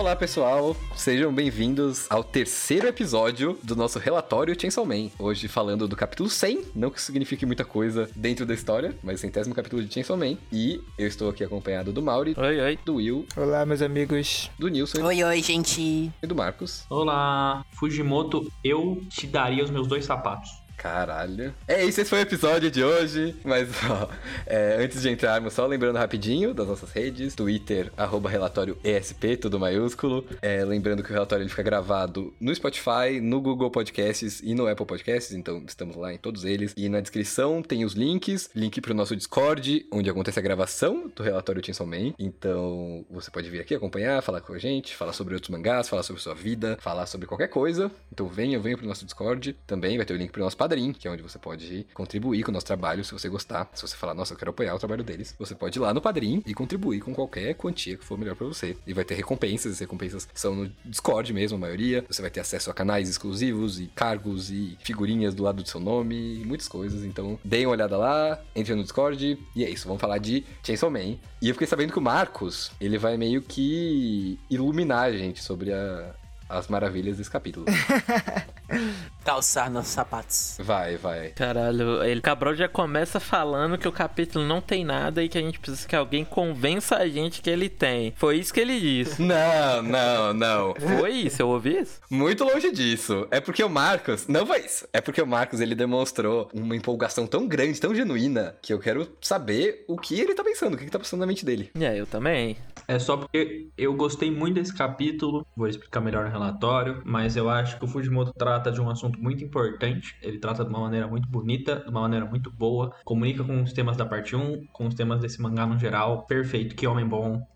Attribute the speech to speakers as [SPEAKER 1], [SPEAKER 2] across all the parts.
[SPEAKER 1] Olá, pessoal. Sejam bem-vindos ao terceiro episódio do nosso relatório Chainsaw Man. Hoje falando do capítulo 100, não que signifique muita coisa dentro da história, mas centésimo capítulo de Chainsaw Man. E eu estou aqui acompanhado do Mauri,
[SPEAKER 2] Oi, oi.
[SPEAKER 1] do Will,
[SPEAKER 3] Olá, meus amigos.
[SPEAKER 1] do Nilson
[SPEAKER 4] Oi, oi, gente.
[SPEAKER 1] e do Marcos.
[SPEAKER 5] Olá, Fujimoto, eu te daria os meus dois sapatos.
[SPEAKER 1] Caralho. É isso, esse foi o episódio de hoje. Mas, ó, é, antes de entrarmos, só lembrando rapidinho das nossas redes: Twitter, arroba relatório ESP, tudo maiúsculo. É, lembrando que o relatório ele fica gravado no Spotify, no Google Podcasts e no Apple Podcasts, então estamos lá em todos eles. E na descrição tem os links: link pro nosso Discord, onde acontece a gravação do relatório Chainsaw Man. Então você pode vir aqui acompanhar, falar com a gente, falar sobre outros mangás, falar sobre sua vida, falar sobre qualquer coisa. Então venha, venha pro nosso Discord. Também vai ter o link pro nosso Padrim, que é onde você pode contribuir com o nosso trabalho, se você gostar. Se você falar, nossa, eu quero apoiar o trabalho deles, você pode ir lá no Padrim e contribuir com qualquer quantia que for melhor pra você. E vai ter recompensas, as recompensas são no Discord mesmo, a maioria. Você vai ter acesso a canais exclusivos e cargos e figurinhas do lado do seu nome e muitas coisas. Então, deem uma olhada lá, entre no Discord e é isso, vamos falar de Chainsaw Man. E eu fiquei sabendo que o Marcos, ele vai meio que iluminar a gente sobre a- as maravilhas desse capítulo.
[SPEAKER 4] Calçar nossos sapatos.
[SPEAKER 1] Vai, vai.
[SPEAKER 2] Caralho, ele Cabral já começa falando que o capítulo não tem nada e que a gente precisa que alguém convença a gente que ele tem. Foi isso que ele disse.
[SPEAKER 1] Não, não, não.
[SPEAKER 2] Foi isso, eu ouvi isso?
[SPEAKER 1] Muito longe disso. É porque o Marcos. Não foi isso. É porque o Marcos ele demonstrou uma empolgação tão grande, tão genuína, que eu quero saber o que ele tá pensando, o que, que tá passando na mente dele.
[SPEAKER 2] É, eu também.
[SPEAKER 5] É só porque eu gostei muito desse capítulo, vou explicar melhor no relatório, mas eu acho que o Fujimoto trata de um assunto muito importante, ele trata de uma maneira muito bonita, de uma maneira muito boa, comunica com os temas da parte 1, com os temas desse mangá no geral, perfeito, que homem bom.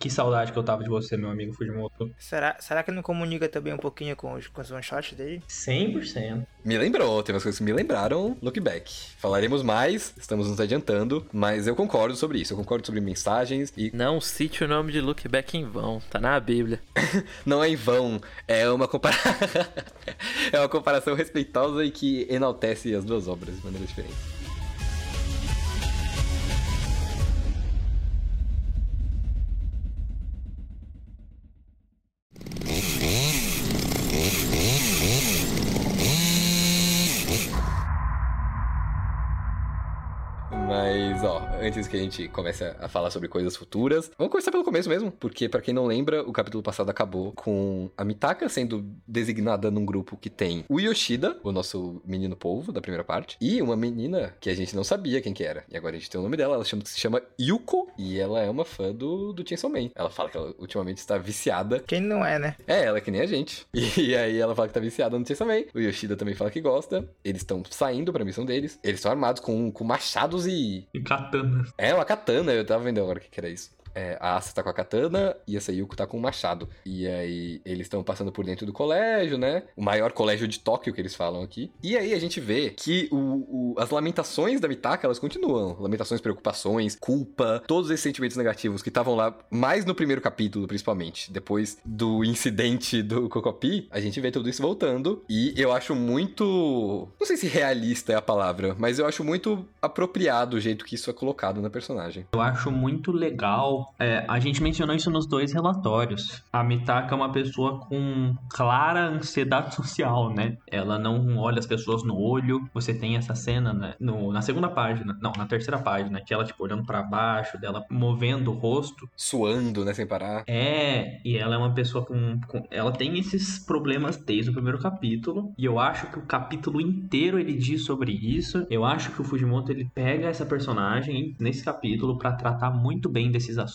[SPEAKER 5] Que saudade que eu tava de você, meu amigo Fujimoto.
[SPEAKER 3] Será, será que não comunica também um pouquinho com os, com os one-shots dele?
[SPEAKER 5] 100%.
[SPEAKER 1] Me lembrou, tem umas coisas que me lembraram Look Back. Falaremos mais, estamos nos adiantando, mas eu concordo sobre isso. Eu concordo sobre mensagens e
[SPEAKER 2] Não cite o nome de Look Back em vão, tá na Bíblia.
[SPEAKER 1] não é em vão, é uma compara... é uma comparação respeitosa e que enaltece as duas obras de maneira diferente. Mas, ó, antes que a gente comece a falar sobre coisas futuras, vamos começar pelo começo mesmo, porque pra quem não lembra, o capítulo passado acabou com a Mitaka sendo designada num grupo que tem o Yoshida, o nosso menino polvo da primeira parte, e uma menina que a gente não sabia quem que era. E agora a gente tem o nome dela, ela chama- se chama Yuko, e ela é uma fã do, do Chainsaw Man. Ela fala que ela ultimamente está viciada
[SPEAKER 3] Quem não é, né?
[SPEAKER 1] é, ela é que nem a gente. E aí ela fala que tá viciada no Chainsaw Man. O Yoshida também fala que gosta. Eles estão saindo pra missão deles. Eles estão armados com, com machados e...
[SPEAKER 5] E katana.
[SPEAKER 1] É, uma katana. Eu tava vendo agora o que, que era isso. É, a Asa tá com a katana e a Sayuko tá com o machado. E aí eles estão passando por dentro do colégio, né? O maior colégio de Tóquio que eles falam aqui. E aí a gente vê que o, o- as lamentações da Mitaka, elas continuam. Lamentações, preocupações, culpa, todos esses sentimentos negativos que estavam lá mais no primeiro capítulo, principalmente. Depois do incidente do Kokopi, a gente vê tudo isso voltando. E eu acho muito... Não sei se realista é a palavra, mas eu acho muito apropriado o jeito que isso é colocado na personagem.
[SPEAKER 5] Eu acho muito legal. É, a gente mencionou isso nos dois relatórios. A Mitaka é uma pessoa com clara ansiedade social, né? Ela não olha as pessoas no olho. Você tem essa cena né, no- na segunda página, não, na terceira página, que ela, tipo, olhando pra baixo, dela movendo o rosto.
[SPEAKER 1] Suando, né, sem parar.
[SPEAKER 5] É, e ela é uma pessoa com, com- Ela tem esses problemas desde o primeiro capítulo. E eu acho que o capítulo inteiro ele diz sobre isso. Eu acho que o Fujimoto ele pega essa personagem nesse capítulo pra tratar muito bem desses assuntos.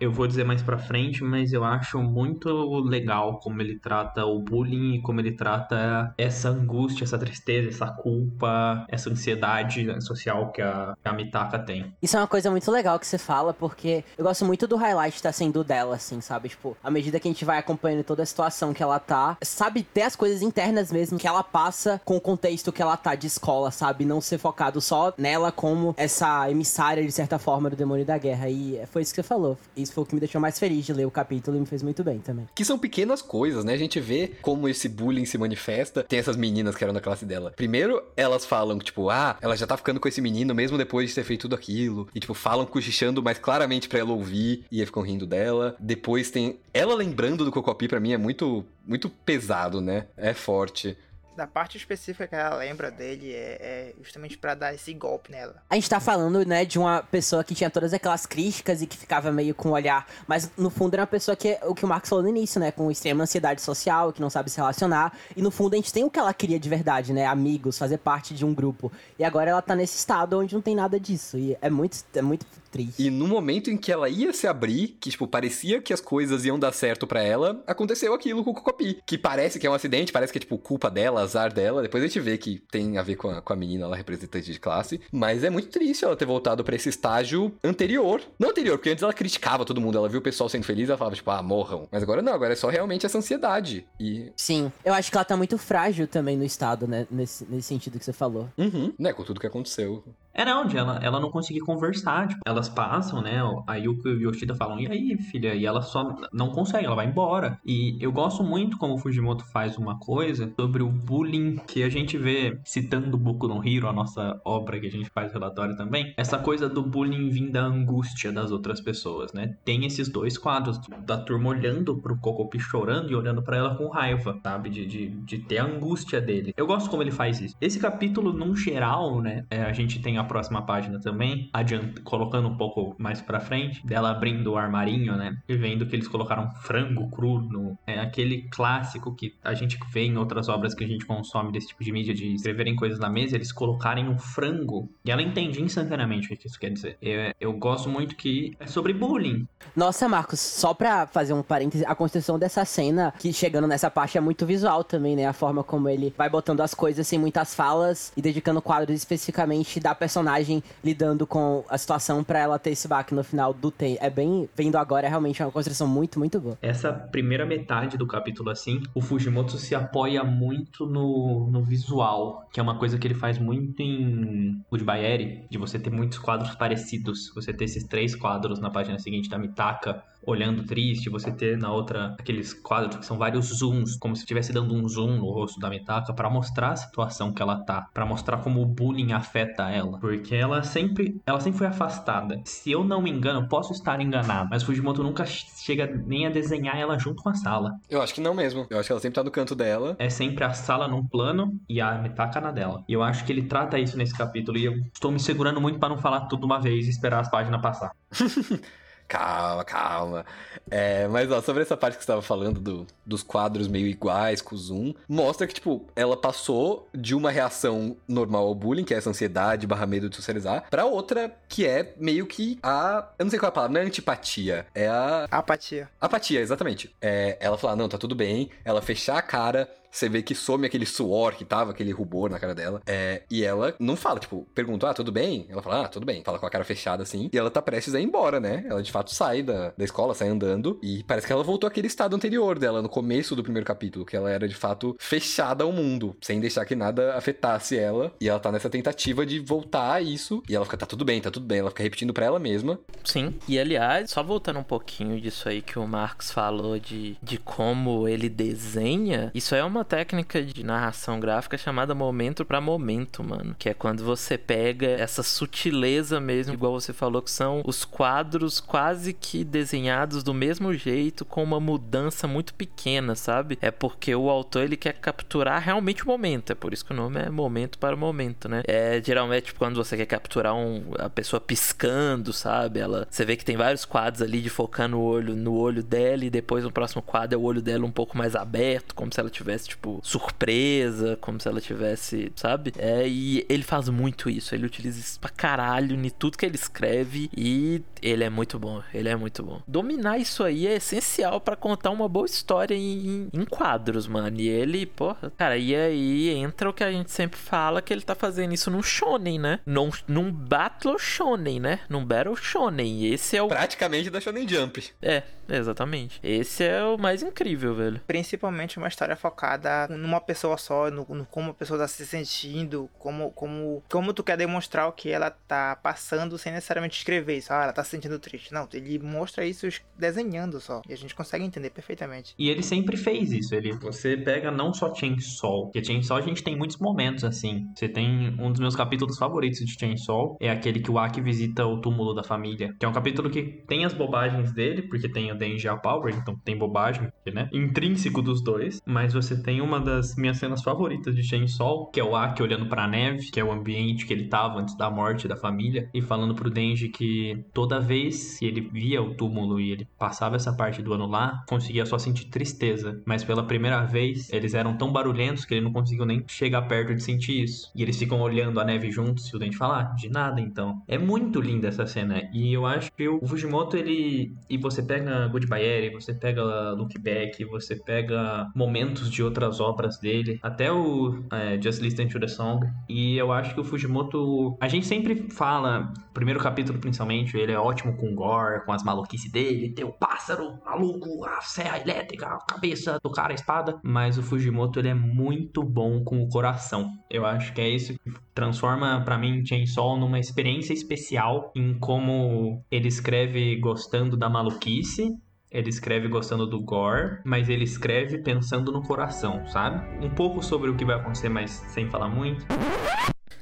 [SPEAKER 5] Eu vou dizer mais pra frente, mas eu acho muito legal como ele trata o bullying e como ele trata essa angústia, essa tristeza, essa culpa, essa ansiedade social que a, que a Mitaka tem.
[SPEAKER 4] Isso é uma coisa muito legal que você fala, porque eu gosto muito do highlight tá sendo dela, assim, sabe? Tipo, à medida que a gente vai acompanhando toda a situação que ela tá, sabe ter as coisas internas mesmo que ela passa com o contexto que ela tá de escola, sabe? Não ser focado só nela como essa emissária, de certa forma, do demônio da guerra. E foi isso isso que você falou. Isso foi o que me deixou mais feliz de ler o capítulo e me fez muito bem também.
[SPEAKER 1] Que são pequenas coisas, né? A gente vê como esse bullying se manifesta. Tem essas meninas que eram da classe dela. Primeiro, elas falam, tipo, ah, ela já tá ficando com esse menino mesmo depois de ter feito tudo aquilo. E, tipo, falam cochichando mais claramente pra ela ouvir. E ficam rindo dela. Depois tem ela lembrando do Cocopi, pra mim, é muito, muito pesado, né? É forte.
[SPEAKER 3] Da parte específica que ela lembra dele é, é justamente pra dar esse golpe nela.
[SPEAKER 4] A gente tá falando, né, de uma pessoa que tinha todas aquelas críticas e que ficava meio com o olhar, mas no fundo era uma pessoa que, o que o Marcos falou no início, né, com extrema ansiedade social, que não sabe se relacionar, e no fundo a gente tem o que ela queria de verdade, né, amigos, fazer parte de um grupo. E agora ela tá nesse estado onde não tem nada disso, e é muito, é muito triste.
[SPEAKER 1] E no momento em que ela ia se abrir, que, tipo, parecia que as coisas iam dar certo pra ela, aconteceu aquilo com o Cocopi. Que parece que é um acidente, parece que é, tipo, culpa dela, azar dela. Depois a gente vê que tem a ver com a, com a menina lá, representante de classe. Mas é muito triste ela ter voltado pra esse estágio anterior. Não anterior, porque antes ela criticava todo mundo. Ela viu o pessoal sendo feliz, ela falava, tipo, ah, morram. Mas agora não, agora é só realmente essa ansiedade. E.
[SPEAKER 4] Sim, eu acho que ela tá muito frágil também no estado, né, nesse, nesse sentido que você falou.
[SPEAKER 1] Uhum, né, com tudo que aconteceu.
[SPEAKER 5] É não, ela, ela não conseguir conversar. Tipo, elas passam, né? A Yuko e o Yoshida falam, e aí, filha? E ela só não consegue, ela vai embora. E eu gosto muito como o Fujimoto faz uma coisa sobre o bullying que a gente vê citando Boku no Hero, a nossa obra que a gente faz relatório também. Essa coisa do bullying vindo da angústia das outras pessoas, né? Tem esses dois quadros da turma olhando pro Kokopi chorando e olhando para ela com raiva, sabe? De, de, de ter a angústia dele. Eu gosto como ele faz isso. Esse capítulo, num geral, né? É, a gente tem próxima página também, adianta, colocando um pouco mais pra frente, dela abrindo o armarinho, né? E vendo que eles colocaram frango cru no. É aquele clássico que a gente vê em outras obras que a gente consome desse tipo de mídia, de escreverem coisas na mesa, eles colocarem um frango. E ela entende instantaneamente o que isso quer dizer. Eu, eu gosto muito que é sobre bullying.
[SPEAKER 4] Nossa, Marcos, só pra fazer um parêntese, a construção dessa cena, que chegando nessa parte é muito visual também, né? A forma como ele vai botando as coisas sem muitas falas e dedicando quadros especificamente da personagem personagem lidando com a situação para ela ter esse baque no final do tempo. É bem, vendo agora, é realmente uma construção muito, muito boa.
[SPEAKER 5] Essa primeira metade do capítulo, assim, o Fujimoto se apoia muito no, no visual, que é uma coisa que ele faz muito em Goodbye Eri, de você ter muitos quadros parecidos. Você ter esses três quadros na página seguinte da Mitaka, olhando triste, você ter na outra aqueles quadros que são vários zooms, como se estivesse dando um zoom no rosto da Mitaka para mostrar a situação que ela tá, para mostrar como o bullying afeta ela, porque ela sempre, ela sempre foi afastada. Se eu não me engano, posso estar enganado, mas Fujimoto nunca chega nem a desenhar ela junto com a sala.
[SPEAKER 1] Eu acho que não mesmo. Eu acho que ela sempre tá no canto dela.
[SPEAKER 5] É sempre a sala num plano e a Mitaka na dela. E eu acho que ele trata isso nesse capítulo e eu estou me segurando muito para não falar tudo uma vez e esperar as páginas passar.
[SPEAKER 1] Calma, calma. É, mas ó, sobre essa parte que você estava falando do, dos quadros meio iguais com o zoom, mostra que, tipo, ela passou de uma reação normal ao bullying, que é essa ansiedade barra medo de socializar, pra outra que é meio que a. Eu não sei qual é a palavra, não é antipatia, é a.
[SPEAKER 3] Apatia.
[SPEAKER 1] Apatia, exatamente. É, ela falar, não, tá tudo bem, ela fechar a cara, você vê que some aquele suor que tava, aquele rubor na cara dela. É, e ela não fala, tipo, pergunta, ah, tudo bem? Ela fala, ah, tudo bem. Fala com a cara fechada assim. E ela tá prestes a ir embora, né? Ela de fato sai da, da escola, sai andando. E parece que ela voltou àquele estado anterior dela, no começo do primeiro capítulo, que ela era de fato fechada ao mundo, sem deixar que nada afetasse ela. E ela tá nessa tentativa de voltar a isso. E ela fica, tá tudo bem, tá tudo bem. Ela fica repetindo pra ela mesma.
[SPEAKER 2] Sim. E aliás, só voltando um pouquinho disso aí que o Marcos falou de, de como ele desenha, isso é uma técnica de narração gráfica chamada momento para momento, mano. Que é quando você pega essa sutileza mesmo, igual você falou, que são os quadros quase que desenhados do mesmo jeito, com uma mudança muito pequena, sabe? É porque o autor ele quer capturar realmente o momento. É por isso que o nome é momento para momento, né? É geralmente tipo, quando você quer capturar um, a pessoa piscando, sabe? Ela, você vê que tem vários quadros ali de focar no olho, no olho dela e depois no próximo quadro é o olho dela um pouco mais aberto, como se ela tivesse tipo surpresa presa, como se ela tivesse, sabe? É, e ele faz muito isso, ele utiliza isso pra caralho em tudo que ele escreve e ele é muito bom, ele é muito bom. Dominar isso aí é essencial para contar uma boa história em, em, quadros, mano. E ele, porra, cara, e aí entra o que a gente sempre fala que ele tá fazendo isso num shonen, né? Num, num battle shonen, né? Num battle shonen. Esse é o
[SPEAKER 1] praticamente da Shonen Jump.
[SPEAKER 2] É, exatamente. Esse é o mais incrível, velho.
[SPEAKER 3] Principalmente uma história focada numa pessoa só, no, no como a pessoa tá se sentindo, como, como, como tu quer demonstrar o que ela tá passando sem necessariamente escrever isso. Ah, ela tá se sentindo triste. Não, ele mostra isso desenhando só. E a gente consegue entender perfeitamente.
[SPEAKER 5] E ele sempre fez isso. Ele, você pega não só Chainsaw, porque Chainsaw a gente tem muitos momentos assim. Você tem um dos meus capítulos favoritos de Chainsaw, é aquele que o Aki visita o túmulo da família. Que é um capítulo que tem as bobagens dele, porque tem Denji a Power, então tem bobagem, né? Intrínseco dos dois. Mas você tem uma das minhas cenas favoritas de Chainsaw, que é o Aki olhando pra neve, que é o ambiente que ele tava antes da morte da família, e falando pro Denji que toda vez que ele via o túmulo e ele passava essa parte do ano lá, conseguia só sentir tristeza. Mas pela primeira vez, eles eram tão barulhentos que ele não conseguiu nem chegar perto de sentir isso. E eles ficam olhando a neve juntos e o Dente fala, ah, de nada então. É muito linda essa cena. E eu acho que o Fujimoto, ele. E você pega Goodbye você pega Look Back, você pega momentos de outras obras dele, até o é, Just Listen to the Song. E eu acho que o Fujimoto. A gente sempre fala, primeiro capítulo principalmente, ele é ótimo com gore, com as maluquices dele, tem o pássaro maluco, a serra elétrica, a cabeça do cara, a espada. Mas o Fujimoto, ele é muito bom com o coração. Eu acho que é isso que transforma para mim Chainsaw numa experiência especial em como ele escreve gostando da maluquice ele escreve gostando do gore, mas ele escreve pensando no coração, sabe? Um pouco sobre o que vai acontecer, mas sem falar muito.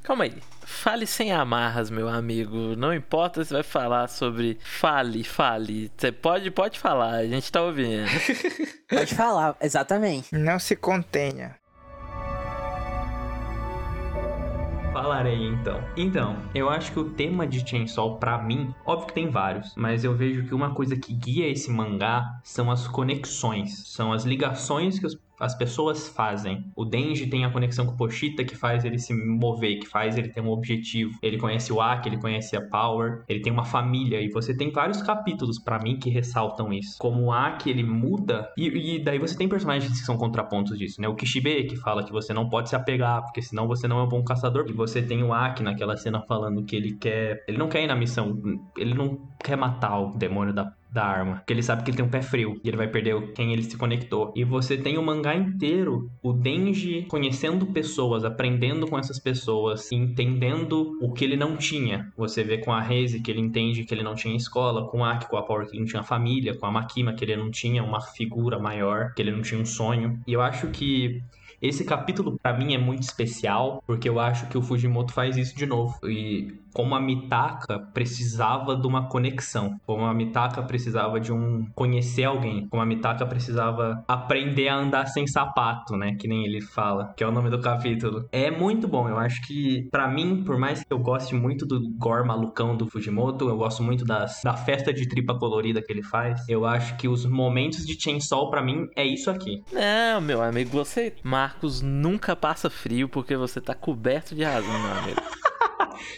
[SPEAKER 2] Calma aí. Fale sem amarras, meu amigo. Não importa se vai falar sobre. Fale, fale. Você pode, pode falar, a gente tá ouvindo.
[SPEAKER 4] pode falar, exatamente.
[SPEAKER 3] Não se contenha.
[SPEAKER 5] Falarei então. Então, eu acho que o tema de Chainsaw, para mim, óbvio que tem vários, mas eu vejo que uma coisa que guia esse mangá são as conexões, são as ligações que os as pessoas fazem. O Denji tem a conexão com o Pochita que faz ele se mover, que faz ele ter um objetivo. Ele conhece o Aki, ele conhece a Power, ele tem uma família e você tem vários capítulos para mim que ressaltam isso. Como o Aki ele muda e, e, daí você tem personagens que são contrapontos disso, né? O Kishibe que fala que você não pode se apegar porque senão você não é um bom caçador. E você tem o Aki naquela cena falando que ele quer, ele não quer ir na missão, ele não quer matar o demônio da da arma. Porque ele sabe que ele tem um pé frio e ele vai perder quem ele se conectou. E você tem o mangá inteiro, o Denji conhecendo pessoas, aprendendo com essas pessoas, entendendo o que ele não tinha. Você vê com a Reise que ele entende que ele não tinha escola, com a Aki, com a Power que ele não tinha família, com a Makima que ele não tinha uma figura maior, que ele não tinha um sonho. E eu acho que esse capítulo para mim é muito especial, porque eu acho que o Fujimoto faz isso de novo. E como a Mitaka precisava de uma conexão, como a Mitaka precisava de um conhecer alguém, como a Mitaka precisava aprender a andar sem sapato, né, que nem ele fala, que é o nome do capítulo. É muito bom, eu acho que para mim, por mais que eu goste muito do gore malucão do Fujimoto, eu gosto muito das, da festa de tripa colorida que ele faz, eu acho que os momentos de Chainsaw para mim é isso aqui.
[SPEAKER 2] Não, meu amigo, você, Marcos, nunca passa frio porque você tá coberto de razão, meu amigo.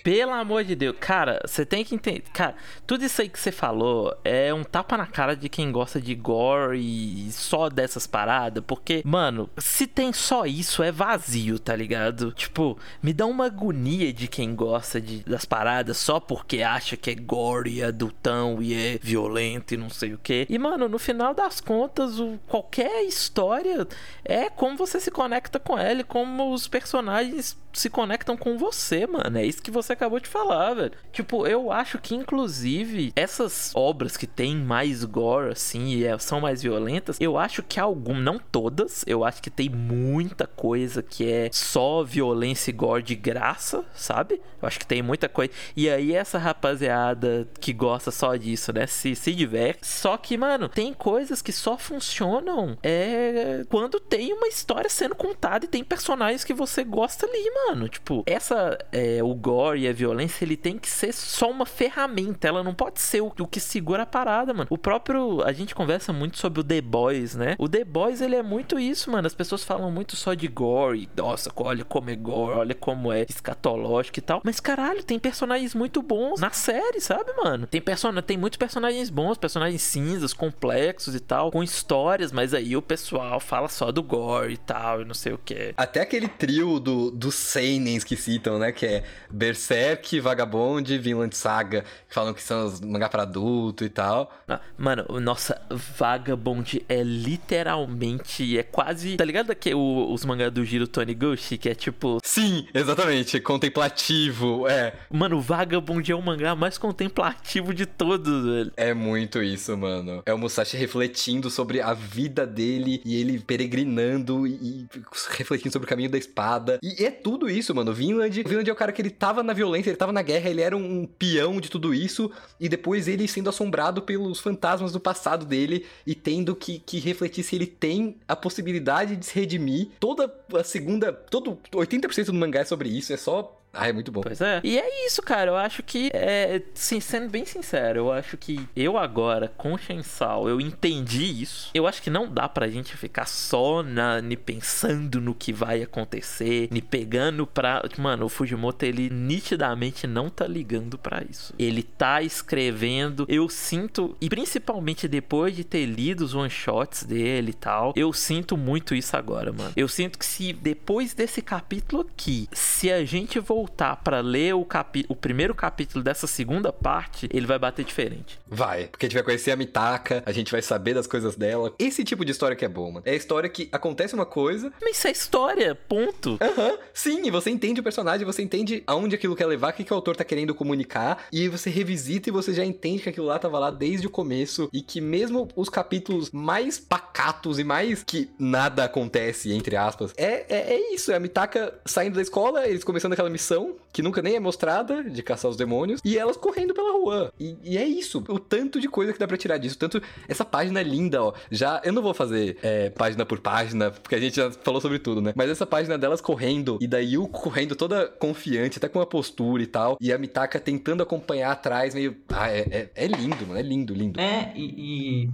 [SPEAKER 2] Pelo amor de Deus, cara, você tem que entender. Cara, tudo isso aí que você falou é um tapa na cara de quem gosta de gore e só dessas paradas. Porque, mano, se tem só isso, é vazio, tá ligado? Tipo, me dá uma agonia de quem gosta de, das paradas só porque acha que é gore, e é adultão e é violento e não sei o que. E, mano, no final das contas, o, qualquer história é como você se conecta com ela, como os personagens se conectam com você, mano. É isso que você acabou de falar, velho. Tipo, eu acho que, inclusive, essas obras que tem mais gore, assim, e é, são mais violentas, eu acho que algumas, não todas, eu acho que tem muita coisa que é só violência e gore de graça, sabe? Eu acho que tem muita coisa. E aí, essa rapaziada que gosta só disso, né, se, se diverte. Só que, mano, tem coisas que só funcionam é quando tem uma história sendo contada e tem personagens que você gosta ali, mano mano, tipo, essa, é, o gore e a violência, ele tem que ser só uma ferramenta, ela não pode ser o, o que segura a parada, mano. O próprio, a gente conversa muito sobre o The Boys, né? O The Boys, ele é muito isso, mano. As pessoas falam muito só de gore, nossa, olha como é gore, olha como é escatológico e tal. Mas caralho, tem personagens muito bons na série, sabe, mano? Tem person... tem muitos personagens bons, personagens cinzas, complexos e tal, com histórias, mas aí o pessoal fala só do gore e tal, e não sei o que.
[SPEAKER 1] Até aquele trio do, seinens que citam, né? Que é Berserk, Vagabond, Vinland Saga, que falam que são os mangá pra adulto e tal.
[SPEAKER 2] Ah, Mano, nossa, Vagabond é literalmente. É quase. Tá ligado que o, os mangá do Giro Taniguchi? Que é tipo.
[SPEAKER 1] Sim, exatamente, contemplativo, é.
[SPEAKER 2] Mano, Vagabond é o mangá mais contemplativo de todos, velho.
[SPEAKER 1] É muito isso, mano. É o Musashi refletindo sobre a vida dele e ele peregrinando e, e refletindo sobre o caminho da espada. E é tudo isso, mano. Vinland, Vinland é o cara que ele tava na violência, ele tava na guerra, ele era um peão de tudo isso e depois ele sendo assombrado pelos fantasmas do passado dele e tendo que, que refletir se ele tem a possibilidade de se redimir. Toda a segunda, todo 80% do mangá é sobre isso, é só ah, é muito bom.
[SPEAKER 2] Pois é. E é isso, cara. Eu acho que, é, sim, sendo bem sincero, eu acho que eu agora, com Chainsaw, eu entendi isso. Eu acho que não dá pra gente ficar só na, ne, pensando no que vai acontecer, me pegando pra. Mano, o Fujimoto, ele nitidamente não tá ligando pra isso. Ele tá escrevendo. Eu sinto, e principalmente depois de ter lido os one-shots dele e tal, eu sinto muito isso agora, mano. Eu sinto que se depois desse capítulo aqui, se a gente voltar voltar para ler o, capi o primeiro capítulo dessa segunda parte, ele vai bater diferente.
[SPEAKER 1] Vai, porque a gente vai conhecer a Mitaka, a gente vai saber das coisas dela. Esse tipo de história que é bom, mano. É a história que acontece uma coisa.
[SPEAKER 2] Mas isso é história, ponto.
[SPEAKER 1] Aham, uhum, sim, e você entende o personagem, você entende aonde aquilo quer levar, o que, que o autor tá querendo comunicar, e você revisita e você já entende que aquilo lá tava lá desde o começo, e que mesmo os capítulos mais pacatos e mais que nada acontece, entre aspas, é, é, é isso, é a Mitaka saindo da escola, eles começando aquela missão missão, que nunca nem é mostrada, de caçar os demônios, e elas correndo pela rua. E, e é isso. O tanto de coisa que dá pra tirar disso. Tanto. Essa página é linda, ó. Já. Eu não vou fazer é, página por página, porque a gente já falou sobre tudo, né? Mas essa página delas correndo, e daí o correndo toda confiante, até com uma postura e tal. E a Mitaka tentando acompanhar atrás, meio. Ah, é, é, é lindo, mano. É lindo, lindo.
[SPEAKER 5] É, e, e.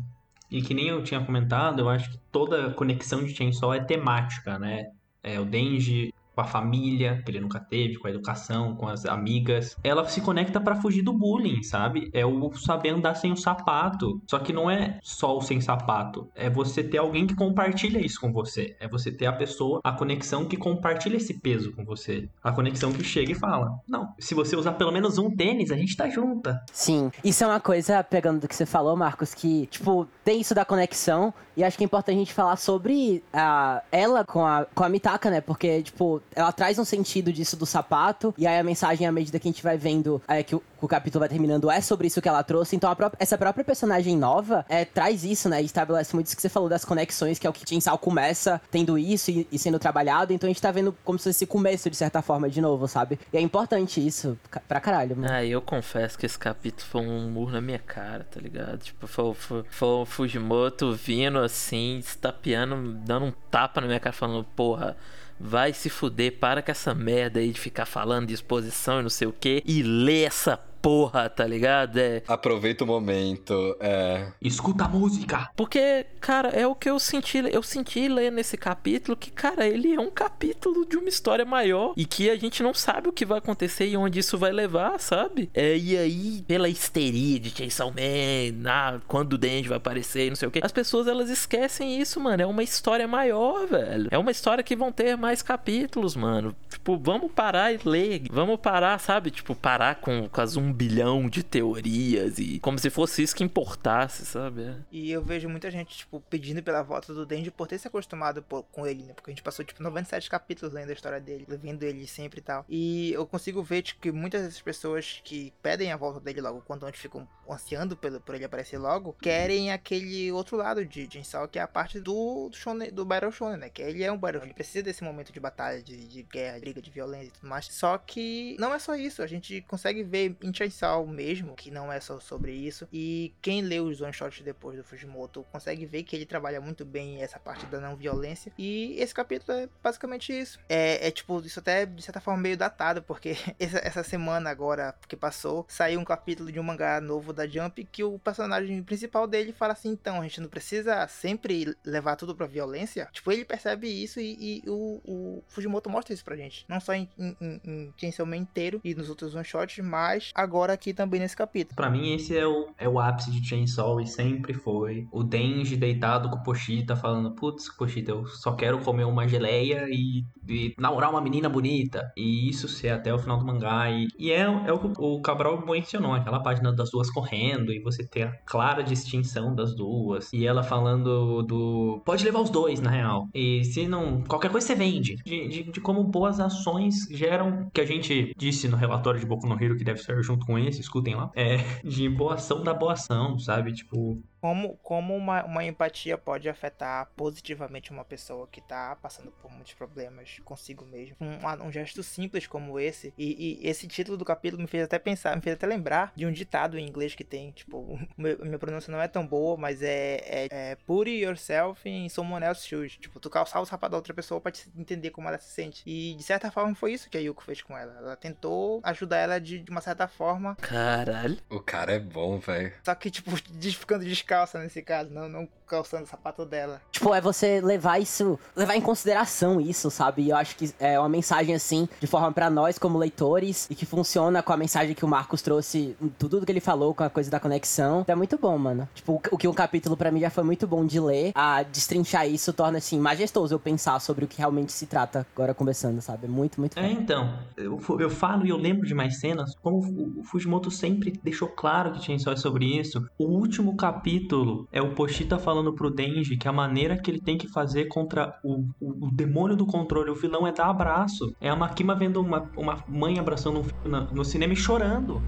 [SPEAKER 5] E que nem eu tinha comentado, eu acho que toda conexão de Chainsaw é temática, né? É, o Denji com a família, que ele nunca teve, com a educação, com as amigas. Ela se conecta para fugir do bullying, sabe? É o saber andar sem o sapato. Só que não é só o sem sapato. É você ter alguém que compartilha isso com você. É você ter a pessoa, a conexão que compartilha esse peso com você. A conexão que chega e fala: Não, se você usar pelo menos um tênis, a gente tá junta.
[SPEAKER 4] Sim. Isso é uma coisa, pegando do que você falou, Marcos, que, tipo, tem isso da conexão. E acho que é importante a gente falar sobre a, ela com a, com a Mitaka, né? Porque, tipo, ela traz um sentido disso do sapato, e aí a mensagem, à medida que a gente vai vendo é, que, o, que o capítulo vai terminando, é sobre isso que ela trouxe. Então, essa própria personagem nova é, traz isso, né? E estabelece muito isso que você falou das conexões, que é o que Tinsal começa tendo isso e, e, sendo trabalhado. Então, a gente tá vendo como se fosse esse começo, de certa forma, de novo, sabe? E é importante isso pra caralho, mano.
[SPEAKER 2] Ah, eu confesso que esse capítulo foi um murro na minha cara, tá ligado? Tipo, foi, foi, foi o Fujimoto vindo assim, estapeando, dando um tapa na minha cara, falando, porra vai se fuder, para com essa merda aí de ficar falando de exposição e não sei o que, e lê essa porra, tá ligado? É.
[SPEAKER 1] Aproveita o momento, é.
[SPEAKER 5] Escuta a música.
[SPEAKER 2] Porque, cara, é o que eu senti, eu senti ler nesse capítulo que, cara, ele é um capítulo de uma história maior e que a gente não sabe o que vai acontecer e onde isso vai levar, sabe? É, e aí, pela histeria de Chainsaw Man, ah, quando o Denji vai aparecer e não sei o que, as pessoas elas esquecem isso, mano. É uma história maior, velho. É uma história que vão ter mais capítulos, mano. Tipo, vamos parar e ler. Vamos parar, sabe? Tipo, parar com, com as um bilhão de teorias e como se fosse isso que importasse, sabe? É.
[SPEAKER 3] E eu vejo muita gente, tipo, pedindo pela volta do Denji por ter se acostumado por, com ele, né? Porque a gente passou, tipo, 97 capítulos lendo a história dele, vendo ele sempre e tal. E eu consigo ver, tipo, que muitas dessas pessoas que pedem a volta dele logo, quando antes ficam ansiando pelo, por ele aparecer logo, querem aquele outro lado de Jinsal, que é a parte do, do, shonen, do Battle Shonen, né? Que ele é um Battle Ele precisa desse momento de batalha, de, de guerra, de briga, de violência e tudo mais. Só que não é só isso. A gente consegue ver em Chainsaw mesmo, que não é só sobre isso. E quem lê os one shots depois do Fujimoto consegue ver que ele trabalha muito bem essa parte da não violência. E esse capítulo é basicamente isso. É, é tipo, isso até de certa forma meio datado, porque essa, essa semana agora que passou, saiu um capítulo de um mangá novo da Jump que o personagem principal dele fala assim: então, a gente não precisa sempre levar tudo pra violência. Tipo, ele percebe isso e, e o, o, Fujimoto mostra isso pra gente. Não só em, em, em Man inteiro e nos outros one shots, mas agora agora aqui também nesse capítulo.
[SPEAKER 5] Pra mim, esse é o, é o ápice de Chainsaw e sempre foi. O Denji deitado com o Pochita falando: Putz, Pochita, eu só quero comer uma geleia e, e namorar uma menina bonita. E isso ser até o final do mangá. E, e é, é o que o Cabral mencionou: aquela página das duas correndo e você ter a clara distinção das duas. E ela falando do. Pode levar os dois, na real. E se não. Qualquer coisa você vende. De, de, de como boas ações geram. Que a gente disse no relatório de Boku no Hero, que deve ser junto com esse, escutem lá. É, de boa ação da boa ação, sabe? Tipo,
[SPEAKER 3] como, como uma, uma empatia pode afetar positivamente uma pessoa que tá passando por muitos problemas consigo mesmo. Um, um gesto simples como esse. E, e, esse título do capítulo me fez até pensar, me fez até lembrar de um ditado em inglês que tem. Tipo, meu, minha pronúncia não é tão boa, mas é, é, é Put yourself in someone else's shoes. Tipo, tu calçar o sapato da outra pessoa pra te entender como ela se sente. E de certa forma foi isso que a Yuko fez com ela. Ela tentou ajudar ela de, de uma certa forma.
[SPEAKER 2] Caralho.
[SPEAKER 1] O cara é bom, velho.
[SPEAKER 3] Só que, tipo, ficando descalça nesse caso, não, não calçando o sapato dela.
[SPEAKER 4] Tipo, é você levar isso, levar em consideração isso, sabe? E eu acho que é uma mensagem assim, de forma para nós como leitores, e que funciona com a mensagem que o Marcos trouxe, tudo que ele falou com a coisa da conexão. É muito bom, mano. Tipo, o que um capítulo para mim já foi muito bom de ler, a destrinchar isso torna assim majestoso eu pensar sobre o que realmente se trata agora conversando, sabe? É muito, muito
[SPEAKER 5] É, então, eu, eu falo e eu lembro de mais cenas, como o Fujimoto sempre deixou claro que tinha só sobre isso. O último capítulo é o Pochita falando pro Denji que a maneira que ele tem que fazer contra o, o, o demônio do controle, o vilão, é dar abraço. É a Makima vendo uma, uma mãe abraçando um filho no, no cinema e chorando.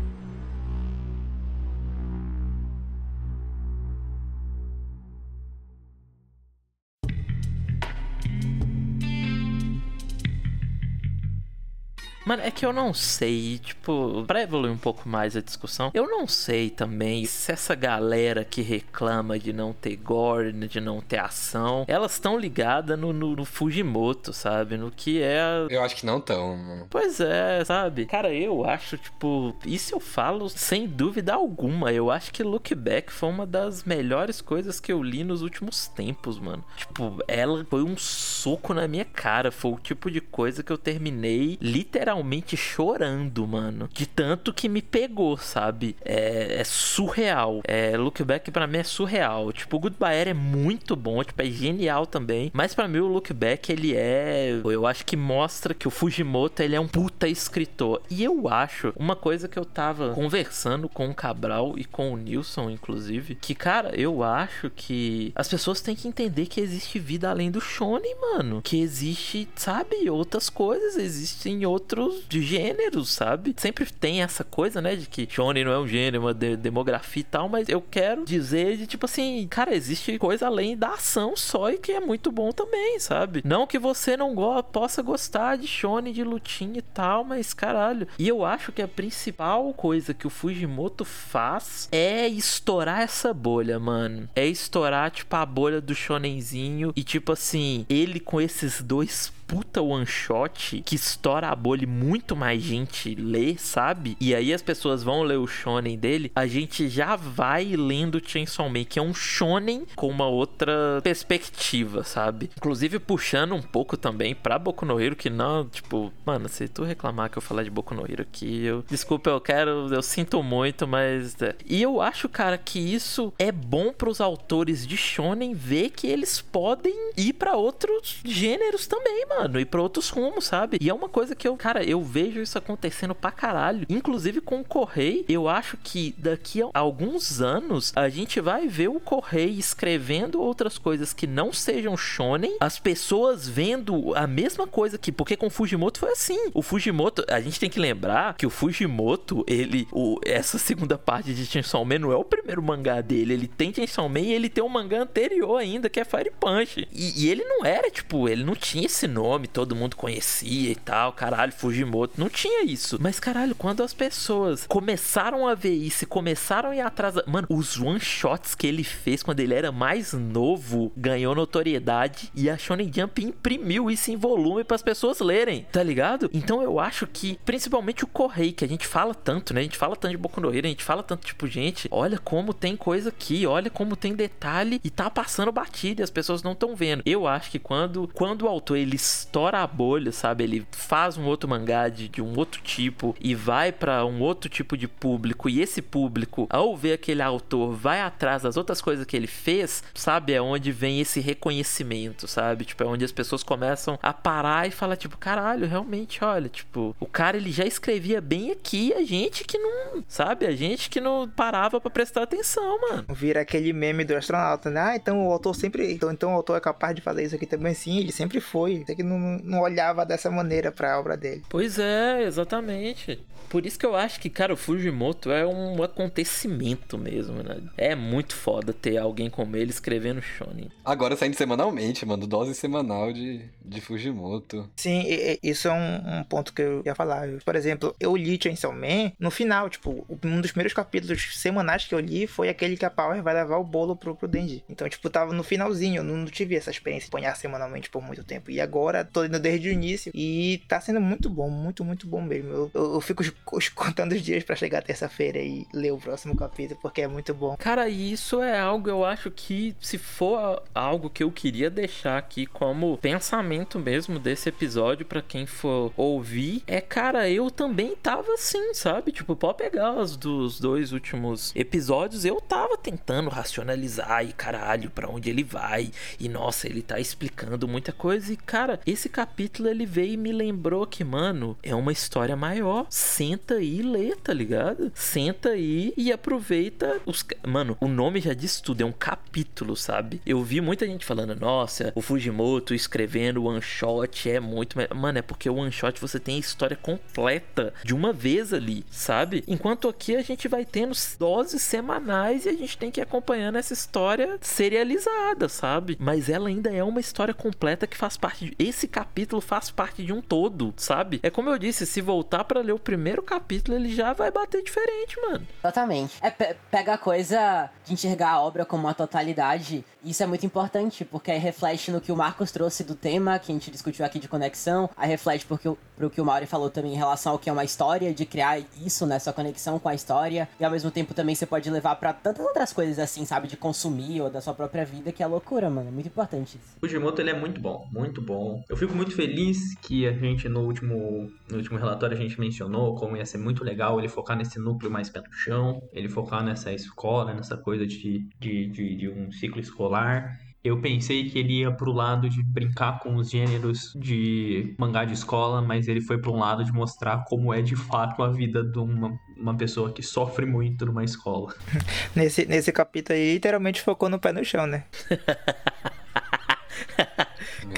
[SPEAKER 2] Mano, é que eu não sei, tipo, pra evoluir um pouco mais a discussão, eu não sei também se essa galera que reclama de não ter gore, de não ter ação, elas estão ligadas no, no, no, Fujimoto, sabe? No que é. A...
[SPEAKER 1] Eu acho que não tão, mano.
[SPEAKER 2] Pois é, sabe? Cara, eu acho, tipo, isso eu falo sem dúvida alguma. Eu acho que Look Back foi uma das melhores coisas que eu li nos últimos tempos, mano. Tipo, ela foi um soco na minha cara. Foi o tipo de coisa que eu terminei literalmente literalmente chorando, mano. De tanto que me pegou, sabe? É, é surreal. É, Look Back pra mim é surreal. Tipo, o Goodbye é muito bom, tipo, é genial também. Mas para mim o Look Back, ele é... Eu acho que mostra que o Fujimoto, ele é um puta escritor. E eu acho, uma coisa que eu tava conversando com o Cabral e com o Nilson, inclusive, que, cara, eu acho que as pessoas têm que entender que existe vida além do shonen, mano. Que existe, sabe, outras coisas, existem outros de gêneros, sabe? Sempre tem essa coisa, né, de que shonen não é um gênero, uma de demografia e tal, mas eu quero dizer de tipo assim, cara, existe coisa além da ação só e que é muito bom também, sabe? Não que você não go possa gostar de shonen, de lutinha e tal, mas caralho. E eu acho que a principal coisa que o Fujimoto faz é estourar essa bolha, mano. É estourar, tipo, a bolha do shonenzinho e, tipo assim, ele com esses dois puta one shot que estoura a bolha e muito mais gente lê, sabe? E aí as pessoas vão ler o shonen dele, a gente já vai lendo Chainsaw Man, que é um shonen com uma outra perspectiva, sabe? Inclusive puxando um pouco também pra Boku no Hero, que não, tipo, mano, se tu reclamar que eu falar de Boku no Hero aqui, eu, desculpa, eu quero, eu sinto muito, mas é. e eu acho, cara, que isso é bom para os autores de shonen ver que eles podem ir para outros gêneros também, mano mano, e pra outros rumos, sabe? E é uma coisa que eu, cara, eu vejo isso acontecendo pra caralho. Inclusive com o Correio, eu acho que daqui a alguns anos a gente vai ver o Correio escrevendo outras coisas que não sejam shonen, as pessoas vendo a mesma coisa que, porque com o Fujimoto foi assim. O Fujimoto, a gente tem que lembrar que o Fujimoto, ele, o, essa segunda parte de Chainsaw Man não é o primeiro mangá dele, ele tem Chainsaw Man e ele tem um mangá anterior ainda, que é Fire Punch. E, e ele não era, tipo, ele não tinha esse nome nome, todo mundo conhecia e tal, caralho, Fujimoto. Não tinha isso. Mas, caralho, quando as pessoas começaram a ver isso e começaram a ir atrás. Mano, os one shots que ele fez quando ele era mais novo ganhou notoriedade e a Shonen Jump imprimiu isso em volume para as pessoas lerem, tá ligado? Então eu acho que, principalmente o Correio, que a gente fala tanto, né? A gente fala tanto de Boku no Hero, a gente fala tanto, tipo, gente, olha como tem coisa aqui, olha como tem detalhe e tá passando batido e as pessoas não estão vendo. Eu acho que quando, quando o autor ele estoura a bolha, sabe? Ele faz um outro mangá de, de um outro tipo e vai para um outro tipo de público. E esse público, ao ver aquele autor, vai atrás das outras coisas que ele fez, sabe? É onde vem esse reconhecimento, sabe? Tipo, é onde as pessoas começam a parar e falar, tipo, caralho, realmente, olha, tipo, o cara ele já escrevia bem aqui, a gente que não, sabe? A gente que não parava para prestar atenção, mano.
[SPEAKER 3] Vira aquele meme do astronauta, né? Ah, então o autor sempre. Então, então o autor é capaz de fazer isso aqui também. Sim, ele sempre foi. Que não, não olhava dessa maneira pra obra dele.
[SPEAKER 2] Pois é, exatamente. Por isso que eu acho que, cara, o Fujimoto é um acontecimento mesmo, né? É muito foda ter alguém como ele escrevendo shonen.
[SPEAKER 1] Agora saindo semanalmente, mano. Dose semanal de, de Fujimoto.
[SPEAKER 3] Sim, e, e, isso é um, um, ponto que eu ia falar. Por exemplo, eu li Chainsaw Man no final, tipo, um dos primeiros capítulos semanais que eu li foi aquele que a Power vai levar o bolo pro, pro Denji. Então, tipo, tava no finalzinho, eu não, não tive essa experiência de acompanhar semanalmente por muito tempo. E agora tô indo desde o início e tá sendo muito bom, muito, muito bom mesmo. Eu, eu, eu fico contando os dias para chegar terça-feira e ler o próximo capítulo, porque é muito bom.
[SPEAKER 2] Cara, isso é algo, eu acho que se for algo que eu queria deixar aqui como pensamento mesmo desse episódio para quem for ouvir, é, cara, eu também tava assim, sabe? Tipo, pode pegar os dos dois últimos episódios, eu tava tentando racionalizar e caralho, para onde ele vai. E nossa, ele tá explicando muita coisa e cara, esse capítulo ele veio e me lembrou que, mano, é uma história maior. Senta aí e lê, tá ligado? Senta aí e aproveita os. Mano, o nome já diz tudo, é um capítulo, sabe? Eu vi muita gente falando, nossa, o Fujimoto escrevendo one shot é muito. Mano, é porque o one shot você tem a história completa de uma vez ali, sabe? Enquanto aqui a gente vai tendo doses semanais e a gente tem que ir acompanhando essa história serializada, sabe? Mas ela ainda é uma história completa que faz parte. De... Esse capítulo faz parte de um todo, sabe? É como eu disse, se voltar para ler o primeiro capítulo ele já vai bater diferente, mano.
[SPEAKER 4] Exatamente. É, pe pega a coisa de enxergar a obra como uma totalidade. Isso é muito importante, porque aí reflete no que o Marcos trouxe do tema, que a gente discutiu aqui de conexão. Aí reflete porque o, pro que o Mauri falou também em relação ao que é uma história, de criar isso, nessa conexão com a história. E ao mesmo tempo também você pode levar para tantas outras coisas assim, sabe? De consumir ou da sua própria vida, que é loucura, mano. É muito importante isso.
[SPEAKER 5] O Fujimoto, ele é muito bom, muito bom. Eu fico muito feliz que a gente, no último, no último relatório, a gente mencionou como ia ser muito legal ele focar nesse núcleo mais pé no chão, ele focar nessa escola, nessa coisa de, de, de, de um ciclo escolar. Eu pensei que ele ia pro lado de brincar com os gêneros de mangá de escola, mas ele foi para um lado de mostrar como é de fato a vida de uma, uma pessoa que sofre muito numa escola.
[SPEAKER 3] nesse, nesse capítulo aí, literalmente focou no pé no chão, né?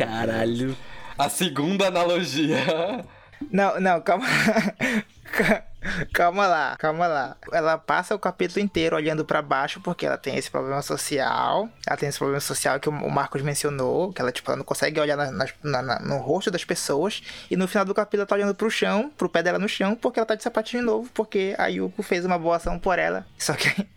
[SPEAKER 2] Caralho.
[SPEAKER 1] A segunda analogia.
[SPEAKER 3] Não, não, calma. Calma lá, calma lá. Ela passa o capítulo inteiro olhando para baixo porque ela tem esse problema social. Ela tem esse problema social que o Marcos mencionou, que ela tipo ela não consegue olhar na, na, na, no rosto das pessoas e no final do capítulo ela tá olhando pro chão, pro pé dela no chão, porque ela tá de sapatinho novo, porque a Yuko fez uma boa ação por ela. Só que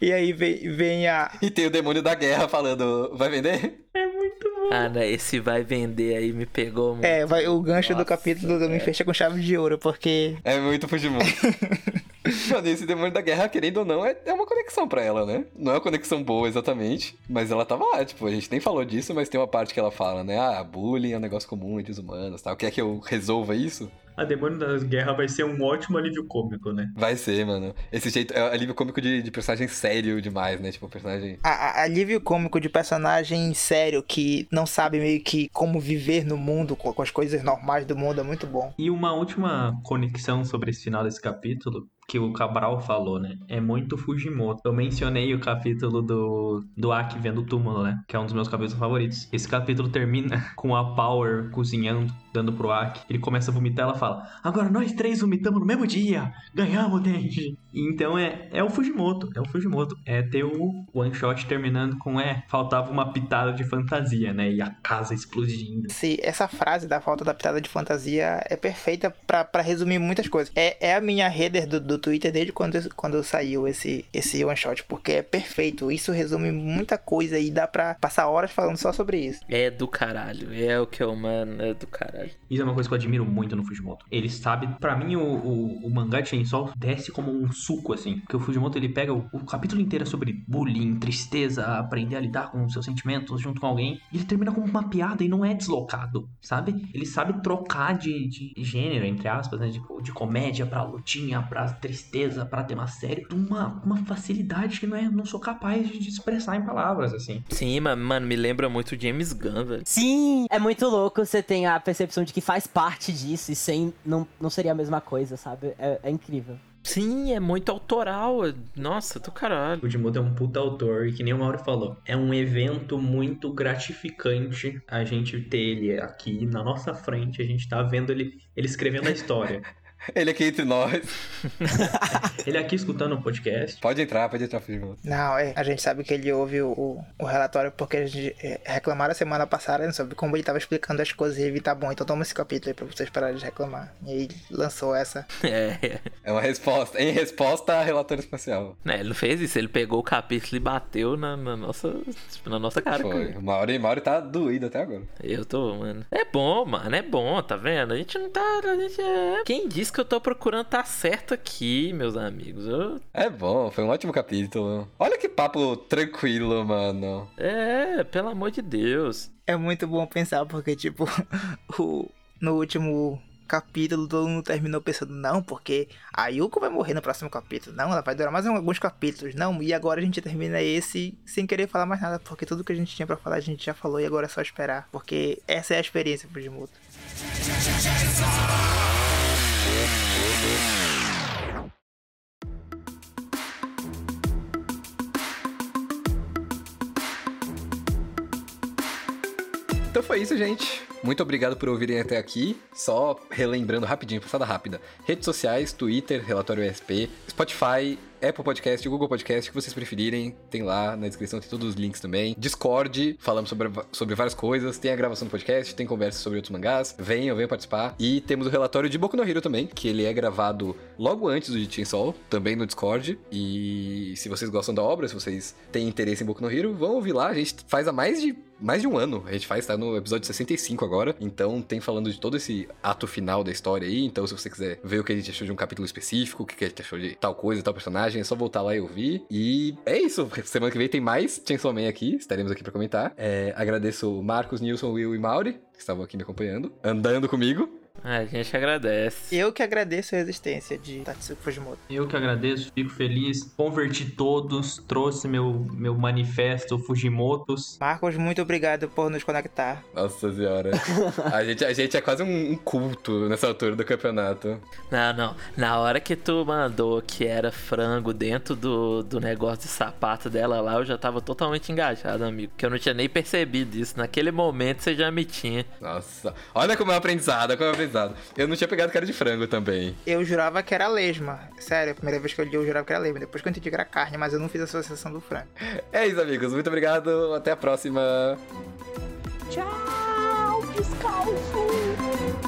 [SPEAKER 3] e aí vem, vem a
[SPEAKER 1] E tem o demônio da guerra falando, vai vender?
[SPEAKER 5] É muito bom.
[SPEAKER 2] Ah, né? Esse vai vender aí me pegou muito.
[SPEAKER 3] É, vai, o gancho Nossa, do capítulo é. me fecha com chave de ouro, porque.
[SPEAKER 1] É muito Fujimoto. Mano, esse demônio da guerra, querendo ou não, é, é uma conexão pra ela, né? Não é uma conexão boa exatamente, mas ela tava lá, tipo, a gente nem falou disso, mas tem uma parte que ela fala, né? Ah, bullying é um negócio comum entre os humanos, tal. Quer que eu resolva isso?
[SPEAKER 5] a Demônio das Guerras vai ser um ótimo alívio cômico, né?
[SPEAKER 1] Vai ser, mano. Esse jeito é alívio cômico de, de personagem sério demais, né? Tipo, personagem.
[SPEAKER 3] A, a, alívio cômico de personagem sério que não sabe meio que como viver no mundo com, com as coisas normais do mundo é muito bom.
[SPEAKER 5] E uma última conexão sobre esse final desse capítulo que o Cabral falou, né? É muito Fujimoto. Eu mencionei o capítulo do, do Aki vendo o túmulo, né? Que é um dos meus capítulos favoritos. Esse capítulo termina com a Power cozinhando, dando pro Aki. Ele começa a vomitar, ela fala: Agora nós três vomitamos no mesmo dia! Ganhamos, Denji! Então é, é o Fujimoto, é o Fujimoto. É ter o one shot terminando com é, faltava uma pitada de fantasia, né? E a casa explodindo.
[SPEAKER 3] Sim, essa frase da falta da pitada de fantasia é perfeita para resumir muitas coisas. É, é a minha header do, do Twitter desde quando, quando saiu esse, esse one shot, porque é perfeito. Isso resume muita coisa e dá pra passar horas falando só sobre isso.
[SPEAKER 2] É do caralho. É o que eu, mano, é do caralho.
[SPEAKER 5] Isso é uma coisa que eu admiro muito no Fujimoto. Ele sabe, pra mim, o, o, o mangá de Chainsaw desce como um suco, assim. Porque o Fujimoto, ele pega o, o capítulo inteiro sobre bullying, tristeza, aprender a lidar com os seus sentimentos junto com alguém. E ele termina como uma piada e não é deslocado, sabe? Ele sabe trocar de, de gênero, entre aspas, né? De, de comédia pra lutinha, pra tristeza, pra tema sério. Uma, uma facilidade que não, é, não sou capaz de expressar em palavras, assim.
[SPEAKER 2] Sim, mano, me lembra muito James Gunn, velho.
[SPEAKER 4] Sim, é muito louco você tem a percepção de que faz parte disso e sem não, não seria a mesma coisa, sabe? É, é incrível.
[SPEAKER 2] Sim, é muito autoral. Nossa, do caralho.
[SPEAKER 5] O Fujimoto é um puta autor e que nem o Mauro falou. É um evento muito gratificante a gente ter ele aqui na nossa frente. A gente tá vendo ele, ele escrevendo a história.
[SPEAKER 1] Ele aqui entre nós.
[SPEAKER 5] ele aqui escutando o podcast.
[SPEAKER 1] Pode entrar, pode entrar, Fujimoto.
[SPEAKER 3] Não, é. A gente sabe que ele ouve o, o, o relatório porque a gente é, reclamaram a semana passada sobre como ele tava explicando as coisas e ele tá bom. Então toma esse capítulo aí pra vocês pararem de reclamar. E aí lançou essa.
[SPEAKER 2] É.
[SPEAKER 1] É uma resposta. Em resposta a relatório espacial.
[SPEAKER 2] É, ele não fez isso. Ele pegou o capítulo e bateu na, na nossa, tipo, na nossa cara.
[SPEAKER 1] Foi. O Mauri, Mauri tá doído até agora.
[SPEAKER 2] Eu tô, mano. É bom, mano. É bom, tá vendo? A gente não tá. A gente é... Quem disse que eu tô procurando tá certo aqui, meus amigos. Eu...
[SPEAKER 1] É bom, foi um ótimo capítulo. Olha que papo tranquilo, mano.
[SPEAKER 2] É, pelo amor de Deus.
[SPEAKER 3] É muito bom pensar, porque, tipo, o, no último capítulo todo mundo terminou pensando, não, porque a Yuko vai morrer no próximo capítulo. Não, ela vai durar mais alguns capítulos. Não, e agora a gente termina esse sem querer falar mais nada, porque tudo que a gente tinha para falar a gente já falou e agora é só esperar. Porque essa é a experiência pro
[SPEAKER 1] Então foi isso, gente. Muito obrigado por ouvirem até aqui. Só relembrando rapidinho, passada rápida. Redes sociais, Twitter, Relatório ESP, Spotify, Apple Podcast, Google Podcast, o que vocês preferirem, tem lá na descrição, tem todos os links também. Discord, falamos sobre, sobre várias coisas, tem a gravação do podcast, tem conversa sobre outros mangás, venham, venham participar. E temos o relatório de Boku no Hero também, que ele é gravado logo antes do Chainsaw, também no Discord. E se vocês gostam da obra, se vocês têm interesse em Boku no Hero, vão ouvir lá, a gente faz há mais de mais de um ano. A gente faz, tá no episódio 65 agora. Então tem falando de todo esse ato final da história aí. Então, se você quiser ver o que a gente achou de um capítulo específico, o que a gente achou de tal coisa, tal personagem, é só voltar lá e ouvir. E é isso. Semana que vem tem mais Chainsaw Man aqui. Estaremos aqui para comentar. É, agradeço Marcos, Nilson, Will e Mauri, que estavam aqui me acompanhando, andando comigo.
[SPEAKER 2] A gente agradece.
[SPEAKER 3] Eu que agradeço a existência de Tatsuki Fujimoto.
[SPEAKER 5] Eu que agradeço, fico feliz. Converti todos, trouxe meu, meu manifesto Fujimotos.
[SPEAKER 3] Marcos, muito obrigado por nos conectar.
[SPEAKER 1] Nossa senhora. a, gente, a gente é quase um, um culto nessa altura do campeonato.
[SPEAKER 2] Não, não. Na hora que tu mandou que era frango dentro do, do negócio de sapato dela lá, eu já tava totalmente engajado, amigo. Que eu não tinha nem percebido isso. Naquele momento você já me tinha.
[SPEAKER 1] Nossa. Olha como é aprendizado, como é um Eu não tinha pegado cara de frango também.
[SPEAKER 3] Eu jurava que era lesma. Sério, a primeira vez que eu li eu jurava que era lesma. Depois que eu entendi que era carne, mas eu não fiz a associação do frango.
[SPEAKER 1] É isso, amigos. Muito obrigado. Até a próxima.
[SPEAKER 4] Tchau, descalço.